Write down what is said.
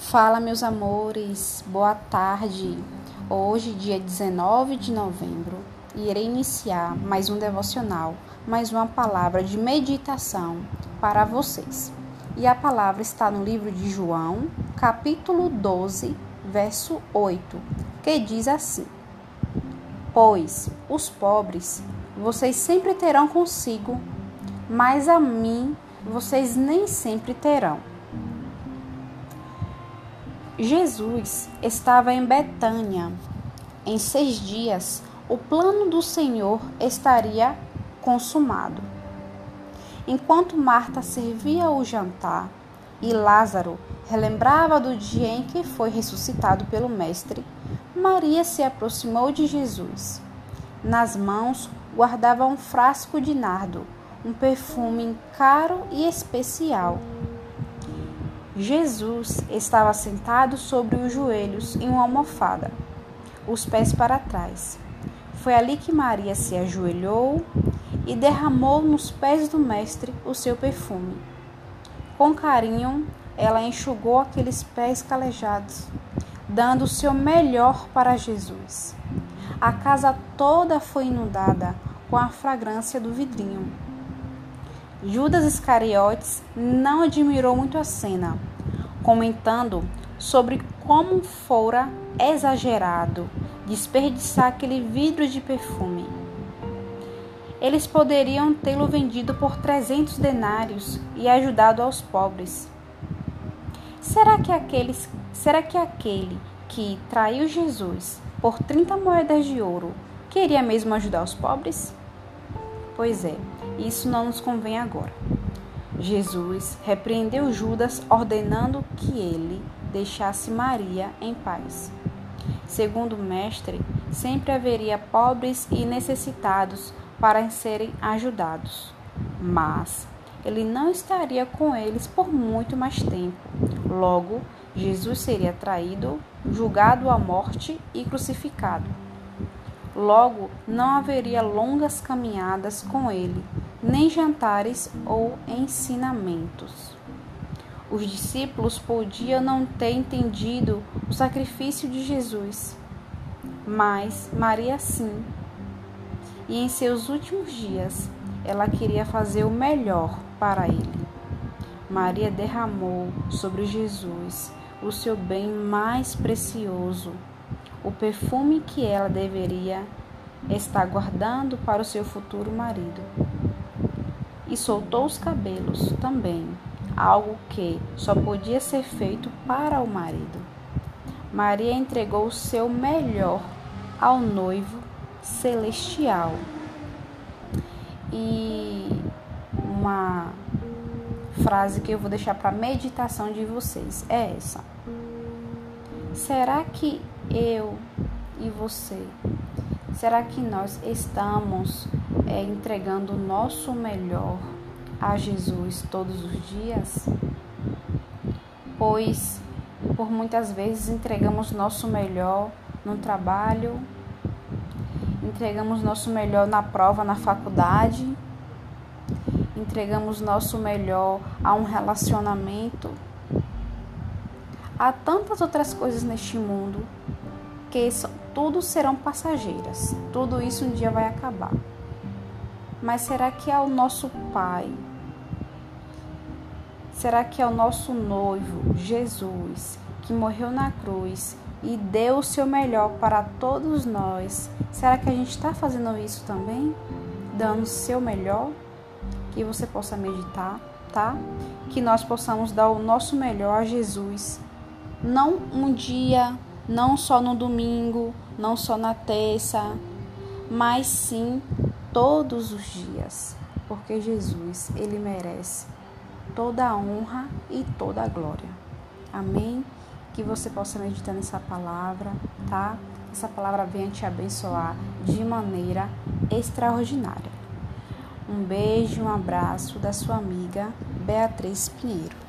Fala, meus amores, boa tarde. Hoje, dia 19 de novembro, irei iniciar mais um devocional, mais uma palavra de meditação para vocês. E a palavra está no livro de João, capítulo 12, verso 8, que diz assim: Pois os pobres vocês sempre terão consigo, mas a mim vocês nem sempre terão. Jesus estava em Betânia. Em seis dias, o plano do Senhor estaria consumado. Enquanto Marta servia o jantar e Lázaro relembrava do dia em que foi ressuscitado pelo Mestre, Maria se aproximou de Jesus. Nas mãos guardava um frasco de nardo, um perfume caro e especial. Jesus estava sentado sobre os joelhos em uma almofada, os pés para trás. Foi ali que Maria se ajoelhou e derramou nos pés do Mestre o seu perfume. Com carinho, ela enxugou aqueles pés calejados, dando o seu melhor para Jesus. A casa toda foi inundada com a fragrância do vidrinho. Judas Iscariotes não admirou muito a cena, comentando sobre como fora exagerado desperdiçar aquele vidro de perfume. Eles poderiam tê-lo vendido por 300 denários e ajudado aos pobres. Será que, aqueles, será que aquele que traiu Jesus por 30 moedas de ouro queria mesmo ajudar os pobres? Pois é, isso não nos convém agora. Jesus repreendeu Judas, ordenando que ele deixasse Maria em paz. Segundo o Mestre, sempre haveria pobres e necessitados para serem ajudados, mas ele não estaria com eles por muito mais tempo. Logo, Jesus seria traído, julgado à morte e crucificado. Logo, não haveria longas caminhadas com ele, nem jantares ou ensinamentos. Os discípulos podiam não ter entendido o sacrifício de Jesus, mas Maria sim. E em seus últimos dias, ela queria fazer o melhor para ele. Maria derramou sobre Jesus o seu bem mais precioso o perfume que ela deveria estar guardando para o seu futuro marido. E soltou os cabelos também, algo que só podia ser feito para o marido. Maria entregou o seu melhor ao noivo celestial. E uma frase que eu vou deixar para meditação de vocês é essa. Será que eu e você, será que nós estamos é, entregando o nosso melhor a Jesus todos os dias? Pois por muitas vezes entregamos nosso melhor no trabalho, entregamos nosso melhor na prova na faculdade, entregamos nosso melhor a um relacionamento Há tantas outras coisas neste mundo que tudo serão passageiras. Tudo isso um dia vai acabar. Mas será que é o nosso Pai? Será que é o nosso noivo, Jesus, que morreu na cruz e deu o seu melhor para todos nós? Será que a gente está fazendo isso também? Dando o seu melhor? Que você possa meditar, tá? Que nós possamos dar o nosso melhor a Jesus não um dia, não só no domingo, não só na terça, mas sim todos os dias, porque Jesus, ele merece toda a honra e toda a glória. Amém? Que você possa meditar nessa palavra, tá? Essa palavra venha te abençoar de maneira extraordinária. Um beijo, um abraço da sua amiga Beatriz Pinheiro.